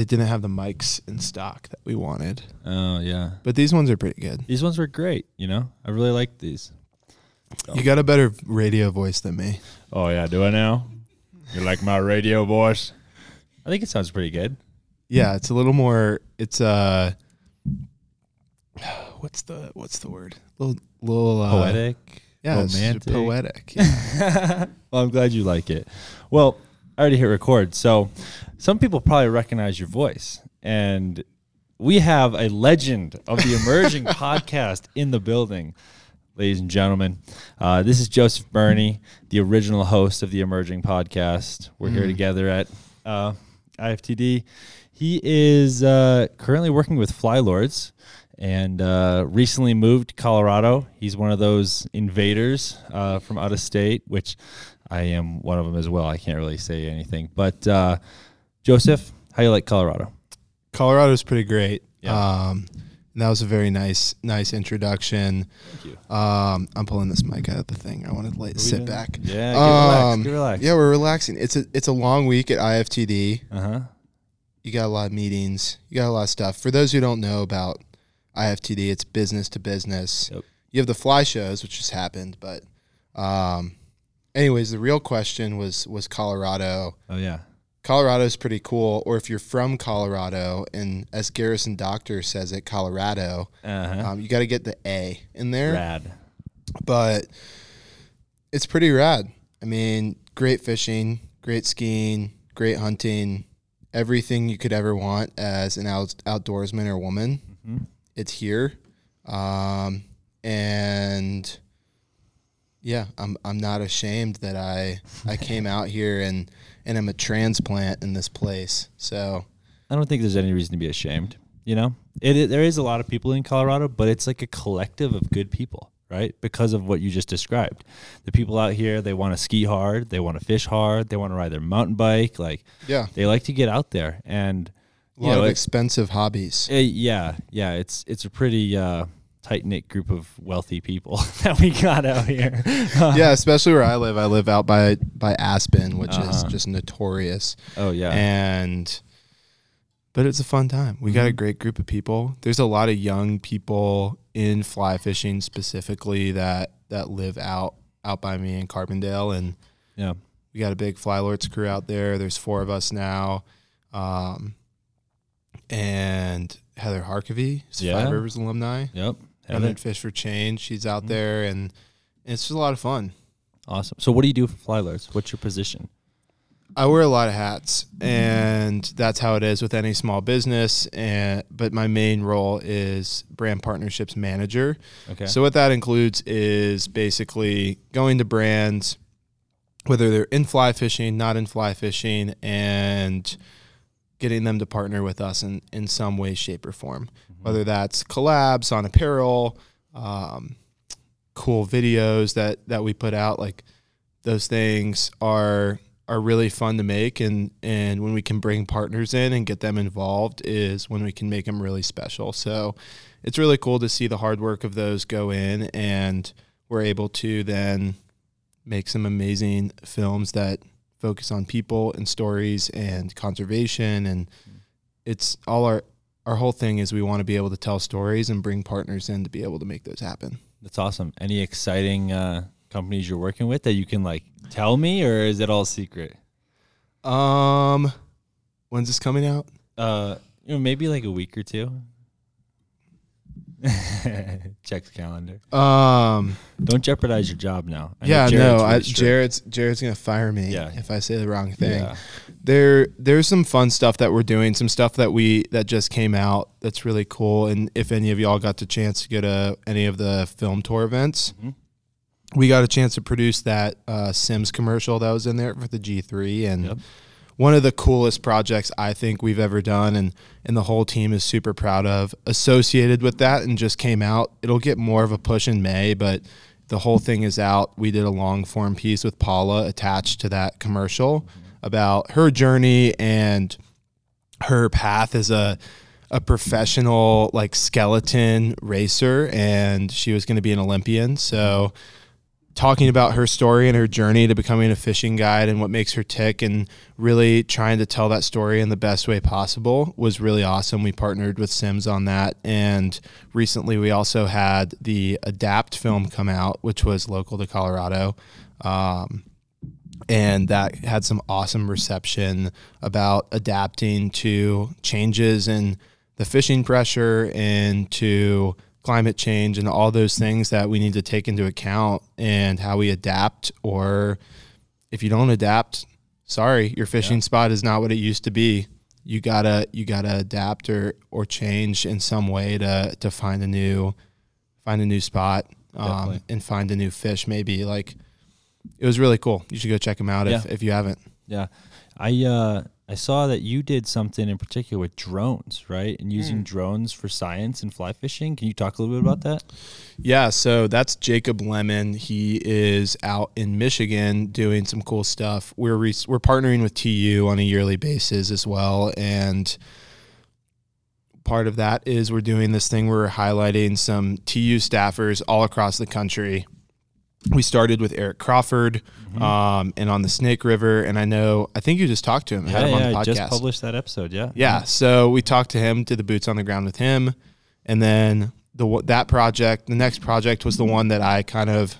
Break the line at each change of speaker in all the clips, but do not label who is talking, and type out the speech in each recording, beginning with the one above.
they didn't have the mics in stock that we wanted.
Oh yeah,
But these ones are pretty good.
these ones were great. You know, I really liked these.
You got a better radio voice than me.
Oh yeah, do I now? You like my radio voice? I think it sounds pretty good.
Yeah, it's a little more. It's uh, what's the what's the word? Little little uh,
Poetic.
Yeah,
romantic.
poetic. Yeah.
well, I'm glad you like it. Well, I already hit record. So some people probably recognize your voice. And we have a legend of the emerging podcast in the building, ladies and gentlemen. Uh, this is Joseph Burney, the original host of the emerging podcast. We're here together at uh, IFTD. He is uh, currently working with Flylords and uh, recently moved to Colorado. He's one of those invaders uh, from out of state, which I am one of them as well. I can't really say anything, but uh, Joseph, how you like Colorado?
Colorado's pretty great.
Yeah.
Um, and that was a very nice nice introduction.
Thank you.
Um, I'm pulling this mic out of the thing. I want to sit
doing?
back.
Yeah, get relaxed.
Um,
Get relaxed.
Yeah, we're relaxing. It's a it's a long week at IFTD.
Uh huh.
You got a lot of meetings. You got a lot of stuff. For those who don't know about IFTD, it's business to business.
Yep.
You have the fly shows, which just happened, but um, anyways, the real question was was Colorado.
Oh yeah.
Colorado is pretty cool. Or if you're from Colorado, and as Garrison Doctor says it, Colorado,
Uh huh.
um, you got to get the A in there.
Rad.
But it's pretty rad. I mean, great fishing, great skiing, great hunting, everything you could ever want as an out- outdoorsman or woman.
Mhm.
It's here, um, and yeah, I'm I'm not ashamed that I I came out here and and I'm a transplant in this place. So
I don't think there's any reason to be ashamed. You know, it, it there is a lot of people in Colorado, but it's like a collective of good people, right? Because of what you just described. The people out here, they want to ski hard, they want to fish hard, they want to ride their mountain bike, like
yeah,
they like to get out there and
a
you
lot
know,
of
it-
expensive hobbies.
Uh, yeah, yeah, it's it's a pretty uh, tight knit group of wealthy people that we got out here.
yeah, especially where I live. I live out by by Aspen, which is
Uh-huh.
just notorious.
Oh yeah,
And but it's a fun time. We got a
Mhm.
great group of people. There's a lot of young people in fly fishing specifically that that live out out by me in Carbondale and
yeah.
we got a big Flylords crew out there. There's four of us now. Um and Heather Harkavy, is
Yeah.
Five Rivers alumni.
Yep.
Running
Heather.
Fish for Change. She's out
Mhm.
there and it's just a lot of fun.
Awesome. So what do you do for Flylords? What's your position?
I wear a lot of hats, and that's how it is with any small business. And but my main role is brand partnerships manager.
Okay.
So what that includes is basically going to brands, whether they're in fly fishing, not in fly fishing, and getting them to partner with us in, in some way, shape, or form.
Mm-hmm.
Whether that's collabs on apparel, um, cool videos that that we put out, like those things are are really fun to make and and when we can bring partners in and get them involved is when we can make them really special. So it's really cool to see the hard work of those go in and we're able to then make some amazing films that focus on people and stories and conservation and it's all our our whole thing is we want to be able to tell stories and bring partners in to be able to make those happen.
That's awesome. Any exciting uh, companies you're working with that you can like tell me, or is it all secret?
Um when's this coming out?
Uh, you know, maybe like a week or two. Check the calendar.
Um
Don't jeopardize your job now. I know
yeah,
Jared's
no,
really
I,
strict.
Jared's Jared's gonna fire me
Yeah.
if I say the wrong thing.
Yeah.
There, there's some fun stuff that we're doing. Some stuff that we that just came out that's really cool. And if any of y'all got the chance to go to any of the film tour events,
Mhm.
we got a chance to produce that uh, Simms commercial that was in there for the G3, and
Yep.
One of the coolest projects I think we've ever done, and and the whole team is super proud of. Associated with that, and just came out. It'll get more of a push in May, but the whole thing is out. We did a long form piece with Paula attached to that commercial about her journey and her path as a a professional like skeleton racer and she was going to be an Olympian. So talking about her story and her journey to becoming a fishing guide and what makes her tick and really trying to tell that story in the best way possible was really awesome. We partnered with Simms on that. And recently we also had the Adapt film come out, which was local to Colorado. Um, and that had some awesome reception about adapting to changes in the fishing pressure and to climate change and all those things that we need to take into account and how we adapt or if you don't adapt sorry your fishing yeah. spot is not what it used to be. You gotta you gotta adapt or or change in some way to to find a new find a new spot um, and find a new fish maybe like it was really cool. You should go check them out yeah. if, if you haven't.
Yeah. I uh I saw that you did something in particular with drones, right? And using mm. drones for science and fly fishing. Can you talk a little bit about that?
Yeah, so that's Jacob Lemon. He is out in Michigan doing some cool stuff. We're re- we're partnering with TU on a yearly basis as well, and part of that is we're doing this thing. We're highlighting some TU staffers all across the country we started with Eric Crawford mm-hmm. um, and on the Snake River. And I know, I think you just talked to him.
Yeah, yeah, I just published that episode. Yeah.
Yeah. So we talked to him, did the boots on the ground with him. And then the that project, the next project was the one that I kind of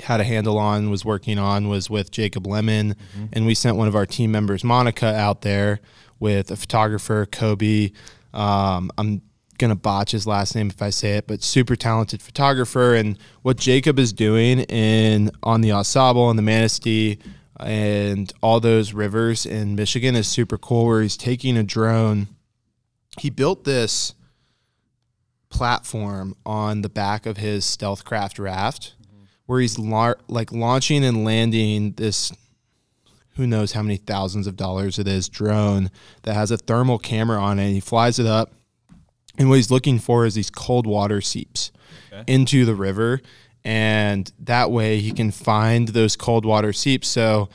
had a handle on, was working on, was with Jacob Lemon. Mm-hmm. And we sent one of our team members, Monica, out there with a photographer, Kobe. Um, I'm gonna botch his last name if I say it, but super talented photographer. And what Jacob is doing in on the Au and the Manistee and all those rivers in Michigan is super cool. Where he's taking a drone, he built this platform on the back of his stealthcraft raft, mm-hmm. where he's like launching and landing this who knows how many thousands of dollars it is drone that has a thermal camera on it. He flies it up and what he's looking for is these cold water seeps okay. into the river. And that way he can find those cold water seeps. So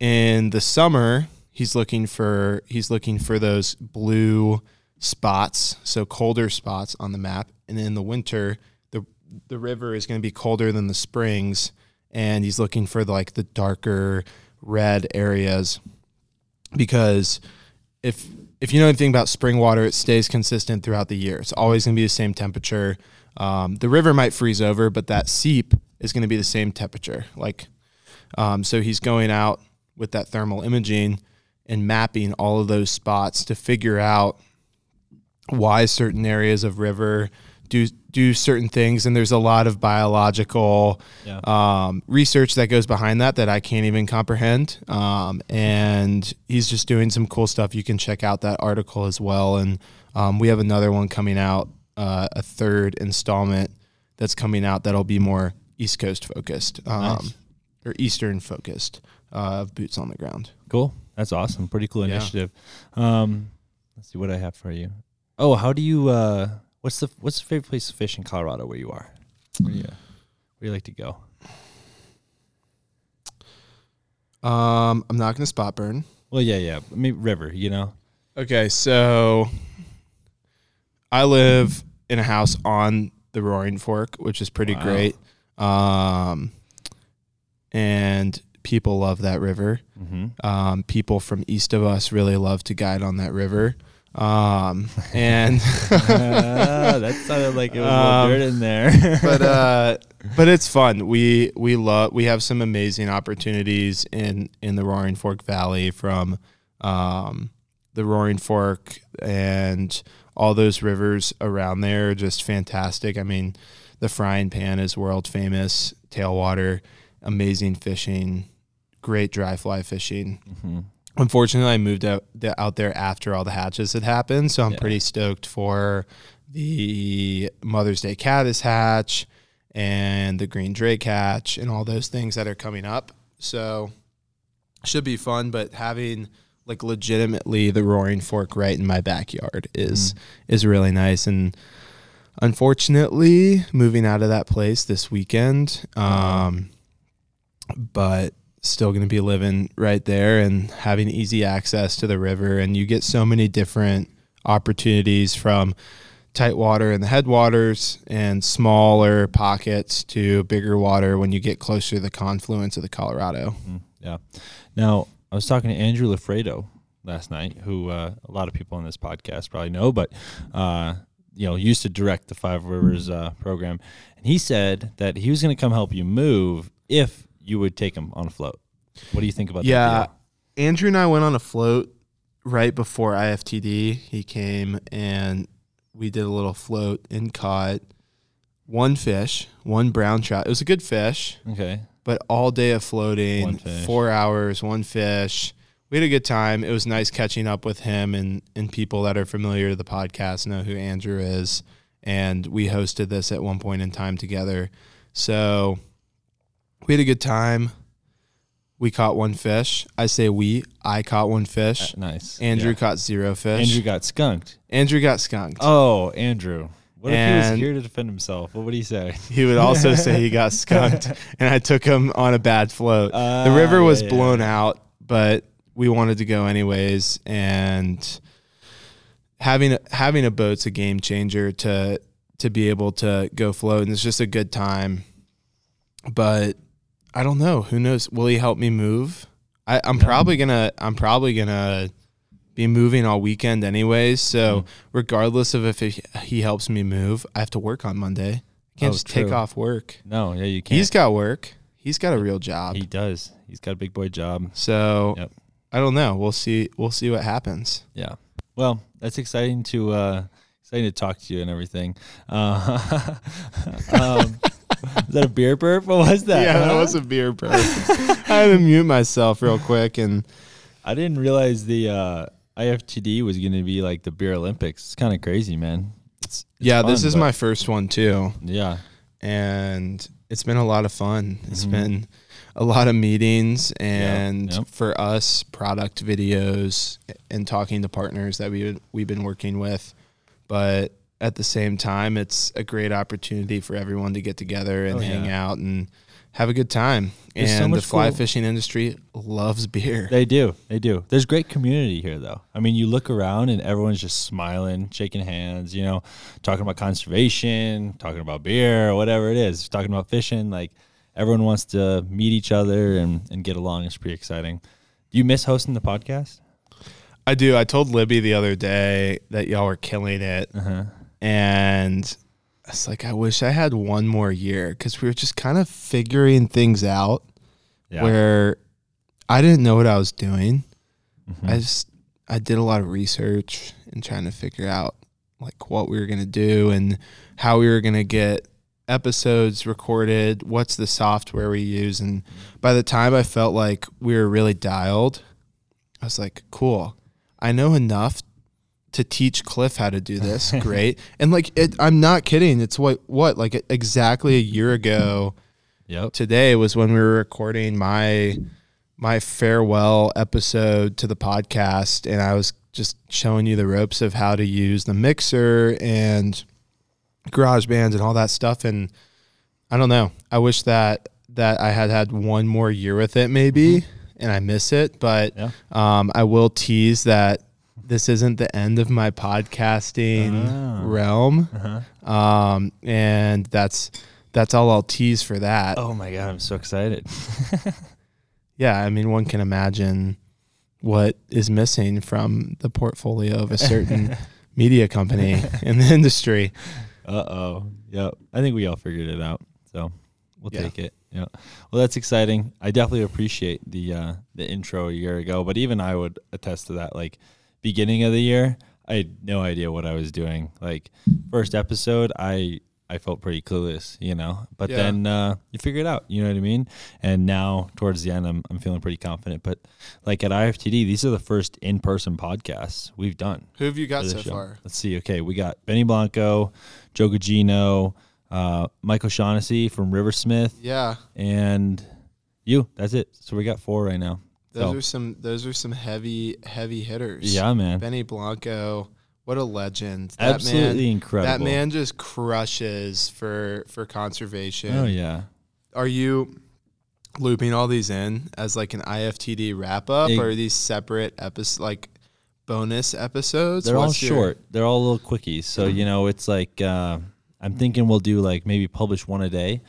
in the summer, he's looking for he's looking for those blue spots, so colder spots on the map. And in the winter, the the river is going to be colder than the springs, and he's looking for the, like the darker red areas because if if you know anything about spring water, it stays consistent throughout the year. It's always going to be the same temperature. Um, the river might freeze over, but that seep is going to be the same temperature. Like, um, so he's going out with that thermal imaging and mapping all of those spots to figure out why certain areas of river do do certain things and there's a lot of biological yeah. um, research that goes behind that that i can't even comprehend. Um, and he's just doing some cool stuff. You can check out that article as well. And um, we have another one coming out uh, a third installment that's coming out that'll be more east coast focused um, nice. or eastern focused uh, of boots on the ground.
Cool. That's awesome. Pretty cool initiative. Yeah. Um, let's see what i have for you. Oh how do you uh, What's the what's the favorite place to fish in Colorado where you are? Where you, where do you like to go?
Um, I'm not gonna spot burn.
Well, yeah, yeah. I mean, river, you know.
Okay, so I live in a house on the Roaring Fork, which is pretty wow. great. Um, and people love that river. Mm-hmm. Um, people from east of us really love to guide on that river. Um, and
uh, that sounded like it was um, dirt in there.
but uh, but it's fun. We we love we have some amazing opportunities in in the Roaring Fork Valley from um, the Roaring Fork and all those rivers around there. Just fantastic. I mean, the Frying Pan is world famous. Tailwater, amazing fishing, great dry fly fishing. Mm-hmm unfortunately, I moved out out there after all the hatches had happened, so I'm yeah. pretty stoked for the Mother's Day caddis hatch and the green drake hatch and all those things that are coming up. So should be fun, but having like legitimately the roaring fork right in my backyard is mm. is really nice and unfortunately moving out of that place this weekend um, but still going to be living right there and having easy access to the river and you get so many different opportunities from tight water in the headwaters and smaller pockets to bigger water when you get closer to the confluence of the Colorado.
Mm, yeah. Now, I was talking to Andrew Lafredo last night, who uh, a lot of people on this podcast probably know, but uh, you know, used to direct the Five Rivers uh, program, and he said that he was going to come help you move if you would take him on a float. What do you think about
Yeah,
that?
Andrew and I went on a float right before IFTD. He came and we did a little float and caught one fish, one brown trout. It was a good fish.
Okay.
but all day of floating, four hours, one fish. We had a good time. It was nice catching up with him and, and people that are familiar to the podcast know who Andrew is. And we hosted this at one point in time together. So we had a good time. We caught one fish. I say we. I caught one fish.
Uh, nice.
Andrew
Yeah.
caught zero fish.
Andrew got skunked.
Andrew got skunked.
Oh, Andrew. What if he was here to defend himself? What would he say?
He would also say he got skunked, and I took him on a bad float. the
Ah,
river was
yeah, yeah.
blown out, but we wanted to go anyways. And having a, having a boat's a game changer to to be able to go float, and it's just a good time. But I don't know. Who knows? Will he help me move? I, I'm
Yeah.
probably gonna. I'm probably gonna be moving all weekend anyways. So
Mhm.
regardless of if he, he helps me move, I have to work on Monday. I can't
Oh,
just take off work.
No, yeah, you can't.
He's got work. He's got a real job.
he does. He's got a big boy job.
so
Yep.
I don't know. We'll see. We'll see what happens.
Yeah. Well, that's exciting to uh exciting to talk to you and everything. Uh, um, is that a beer burp? What was that?
yeah, that was a beer burp. I had to mute myself real quick, and
I didn't realize the uh, IFTD was going to be like the beer Olympics. It's kind of crazy, man. It's, it's
yeah, this is my first one too,
yeah.
and it's been a lot of fun. It's
Mhm.
been a lot of meetings, and
yep.
for us, product videos and talking to partners that we we've been working with, but. At the same time, it's a great opportunity for everyone to get together and
Oh,
hang
yeah.
out and have a good time.
There's so
and the fly
cool-
fishing industry loves beer.
They do. They do. There's great community here, though. I mean, you look around and everyone's just smiling, shaking hands, you know, talking about conservation, talking about beer, whatever it is, talking about fishing. Like, everyone wants to meet each other and, and get along. It's pretty exciting. Do you miss hosting the podcast?
I do. I told Libby the other day that y'all were killing it,
Uh huh.
And it's like I wish I had one more year because we were just kind of figuring things out
Yeah.
where I didn't know what I was doing.
Mhm.
I just I did a lot of research and trying to figure out like what we were gonna do and how we were gonna get episodes recorded. What's the software we use? And by the time I felt like we were really dialed, I was like, cool. I know enough to teach Cliff how to do this. Great. And like it, I'm not kidding. It's what what like exactly a year ago
Yep.
today was when we were recording my my farewell episode to the podcast and I was just showing you the ropes of how to use the mixer and garage bands and all that stuff and I don't know. I wish that that I had had one more year with it maybe and I miss it, but
Yeah.
um, I will tease that this isn't the end of my podcasting
Ah.
realm.
Uh-huh.
Um, and that's that's all I'll tease for that.
Oh my God, I'm so excited.
Yeah, I mean, one can imagine what is missing from the portfolio of a certain media company in the industry.
Uh oh. Yep. I think we all figured it out. So we'll
Yeah.
take it. Yeah. Well, that's exciting. I definitely appreciate the uh, the intro a year ago, but even I would attest to that. Like beginning of the year, I had no idea what I was doing. Like first episode, I I felt pretty clueless, you know. But
Yeah.
then uh, you figure it out. You know what I mean? And now towards the end, I'm I'm feeling pretty confident. But like at IFTD, these are the first in person podcasts we've done
Who have you got so
show.
far?
Let's see. Okay, we got Benny Blanco, Joe Gugino, uh, Michael Shaughnessy from Riversmith,
Yeah,
and you. That's it. So we got four right now.
Those
So,
are some those are some heavy heavy hitters.
yeah, man.
Benny Blanco, what a legend! That
Absolutely
man,
incredible.
that man just crushes for for conservation.
Oh yeah.
Are you looping all these in as like an IFTD wrap up,
Ig-
or are these separate episodes like bonus episodes?
They're all
What's your-
short. They're all little quickies. So you know, it's like uh, I'm thinking we'll do like maybe publish one a day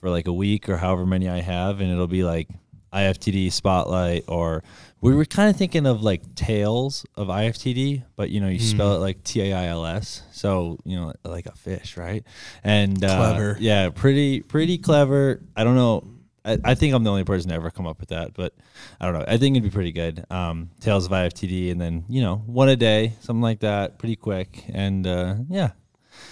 for like a week or however many I have, and it'll be like IFTD spotlight or we were kind of thinking of like tales of IFTD, but you know you spell it like T A I L S, so you know like a fish, right? And uh,
Clever.
yeah, pretty pretty clever. I don't know. I, I think I'm the only person to ever come up with that, but I don't know. I think it'd be pretty good. Um, Tales of IFTD, and then you know one a day, something like that, pretty quick, and uh, yeah,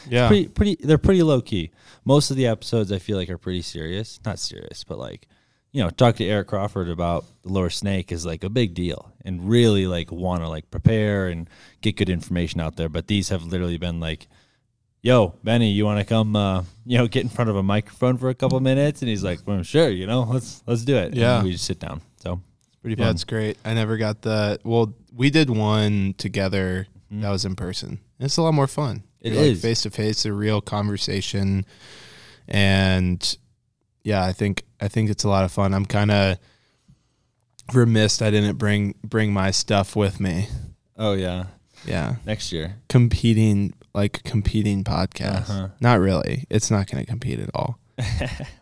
Yeah.
pretty pretty. They're pretty low key. Most of the episodes I feel like are pretty serious. Not serious, but like you know, talk to Eric Crawford about the lower snake is like a big deal, and really like want to like prepare and get good information out there. But these have literally been like. Yo, Benny, you want to come? Uh, you know, get in front of a microphone for a couple minutes, and he's like, "Well, sure, you know, let's let's do it." And
Yeah.
we just sit down. So it's pretty
Yeah, it's great. I never got the. Well, we did one together
Mhm.
that was in person. It's a lot more fun.
It
You're,
is.
face to face, a real conversation, and yeah, I think I think it's a lot of fun. I'm kind of remiss I didn't bring bring my stuff with me.
oh yeah,
Yeah,
next year.
competing like competing podcast.
Uh-huh.
Not really. It's not going to compete at all.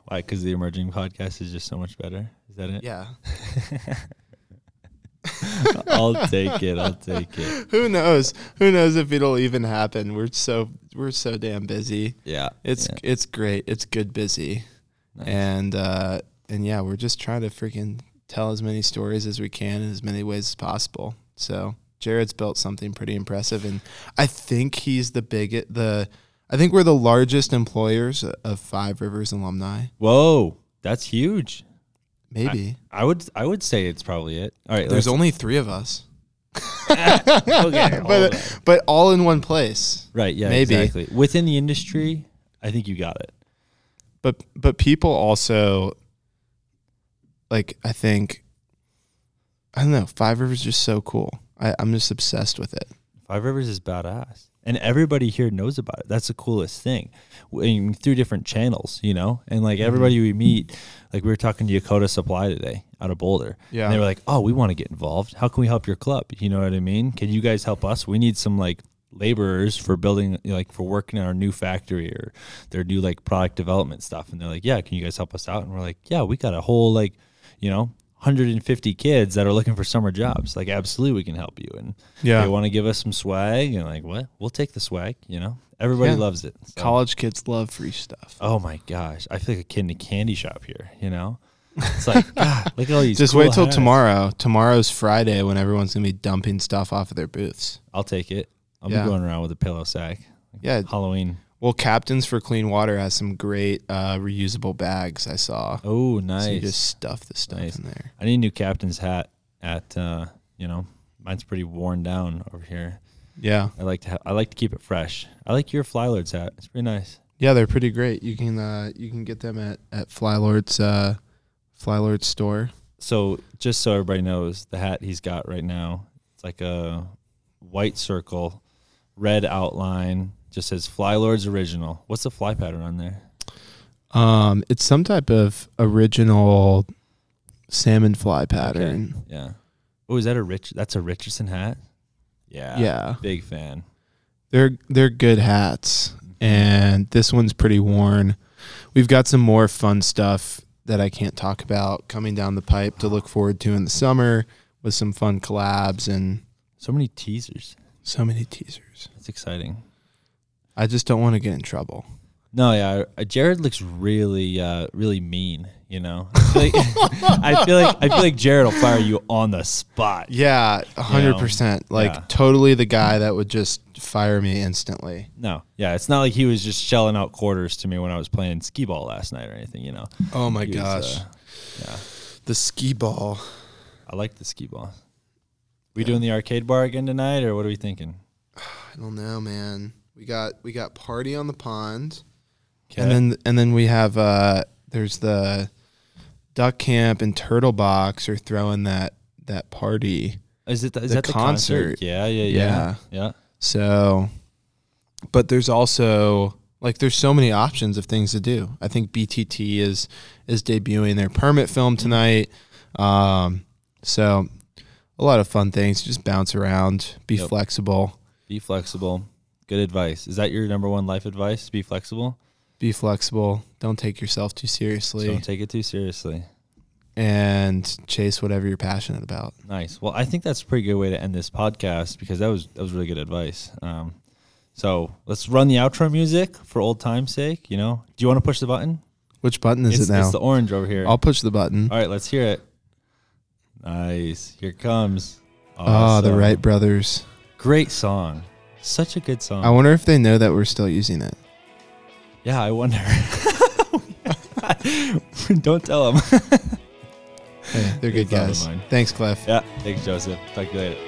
Why? Because the emerging podcast is just so much better. Is that it?
Yeah.
I'll take it. I'll take it.
Who knows? Who knows if it'll even happen? We're so we're so damn busy.
Yeah,
It's
yeah.
it's great. It's good busy.
Nice.
And uh and yeah, we're just trying to freaking tell as many stories as we can in as many ways as possible. So Jared's built something pretty impressive and I think he's the biggest the I think we're the largest employers of Five Rivers alumni.
Whoa, that's huge.
Maybe.
I would I would say it's probably it. All right,
There's only three of us.
okay,
but but all in one place.
right. Yeah,
maybe.
exactly. Within the industry, I think you got it.
But but people also like I think I don't know, Five Rivers is just so cool. I, I'm just obsessed with it.
Five Rivers is badass, and everybody here knows about it. That's the coolest thing. W- through different channels, you know, and like
Mm-hmm.
everybody we meet, like we were talking to Yakoda Supply today out of Boulder.
Yeah.
and they were like, "Oh, we want to get involved. How can we help your club? You know what I mean? Can you guys help us? We need some like laborers for building, you know, like for working in our new factory or their new like product development stuff." And they're like, "Yeah, can you guys help us out?" And we're like, "Yeah, we got a whole like, you know." 150 kids that are looking for summer jobs. Like, absolutely, we can help you. And yeah they want to give us some swag and like what we'll take the swag you know everybody
Yeah.
loves it So-
College kids love free stuff.
oh my gosh i feel like a kid in a candy shop here you know it's like god look at all these
Just
cool
wait till
hats.
tomorrow. Tomorrow's Friday when everyone's gonna be dumping stuff off of their booths.
i'll take it i'll
Yeah.
be going around with a pillow sack
Yeah.
halloween
Well, Captains for Clean Water has some great uh, reusable bags I saw.
oh nice
So you just stuff the stuff
Nice.
in there.
i need a new captain's hat at uh you know mine's pretty worn down over here
Yeah.
i like to ha- i like to keep it fresh i like your flylords hat it's pretty nice
Yeah, they're pretty great. You can uh, you can get them at at Flylord's uh, Flylord's store.
so just so everybody knows the hat he's got right now it's like a white circle red outline just says Flylords original. What's the fly pattern on there?
Um, it's some type of original salmon fly pattern.
yeah. Oh is that a rich that's a richardson hat? Yeah
Yeah.
big fan.
They're they're good hats, and this one's pretty worn. We've got some more fun stuff that I can't talk about coming down the pipe to look forward to in the summer with some fun collabs and
so many teasers
so many teasers.
it's exciting
I just don't want to get in trouble.
no yeah uh, jared looks really uh really mean you know I feel, like, I feel like i feel like jared will fire you on the spot
Yeah, a hundred percent. Like
yeah.
totally the guy that would just fire me instantly.
no yeah it's not like he was just shelling out quarters to me when i was playing skee ball last night or anything you know
Oh my
He was,
gosh,
uh, yeah
the skee ball.
I like the skee ball. We doing the arcade bar again tonight, or what are we thinking?
I don't know, man. We got we got party on the pond,
Okay.
and then and then we have uh there's the duck camp and Turtlebox are throwing that that party.
is it the, is
the
that the concert?
concert.
Yeah, yeah, yeah, yeah.
So, but there's also like there's so many options of things to do. I think BTT is is debuting their permit film tonight. Um, so a lot of fun things. Just bounce around, be
Yep.
flexible,
Be flexible. Good advice. Is that your number one life advice? Be flexible.
be flexible. Don't take yourself too seriously,
don't take it too seriously.
and chase whatever you're passionate about.
Nice. Well, I think that's a pretty good way to end this podcast because that was that was really good advice. Um, so let's run the outro music for old time's sake. You know, do you want to push the button?
Which button is
it's,
it now?
it's the orange over here.
I'll push the button.
All right, let's hear it. Nice. Here it comes.
Ah, the
Awesome.
Wright brothers.
Great song. Such a good song.
I wonder if they know that we're still using it.
yeah, I wonder. Don't tell them.
Hey, they're good
It's
guys. Thanks, Cliff.
yeah. Thanks, Joseph. Talk to you later.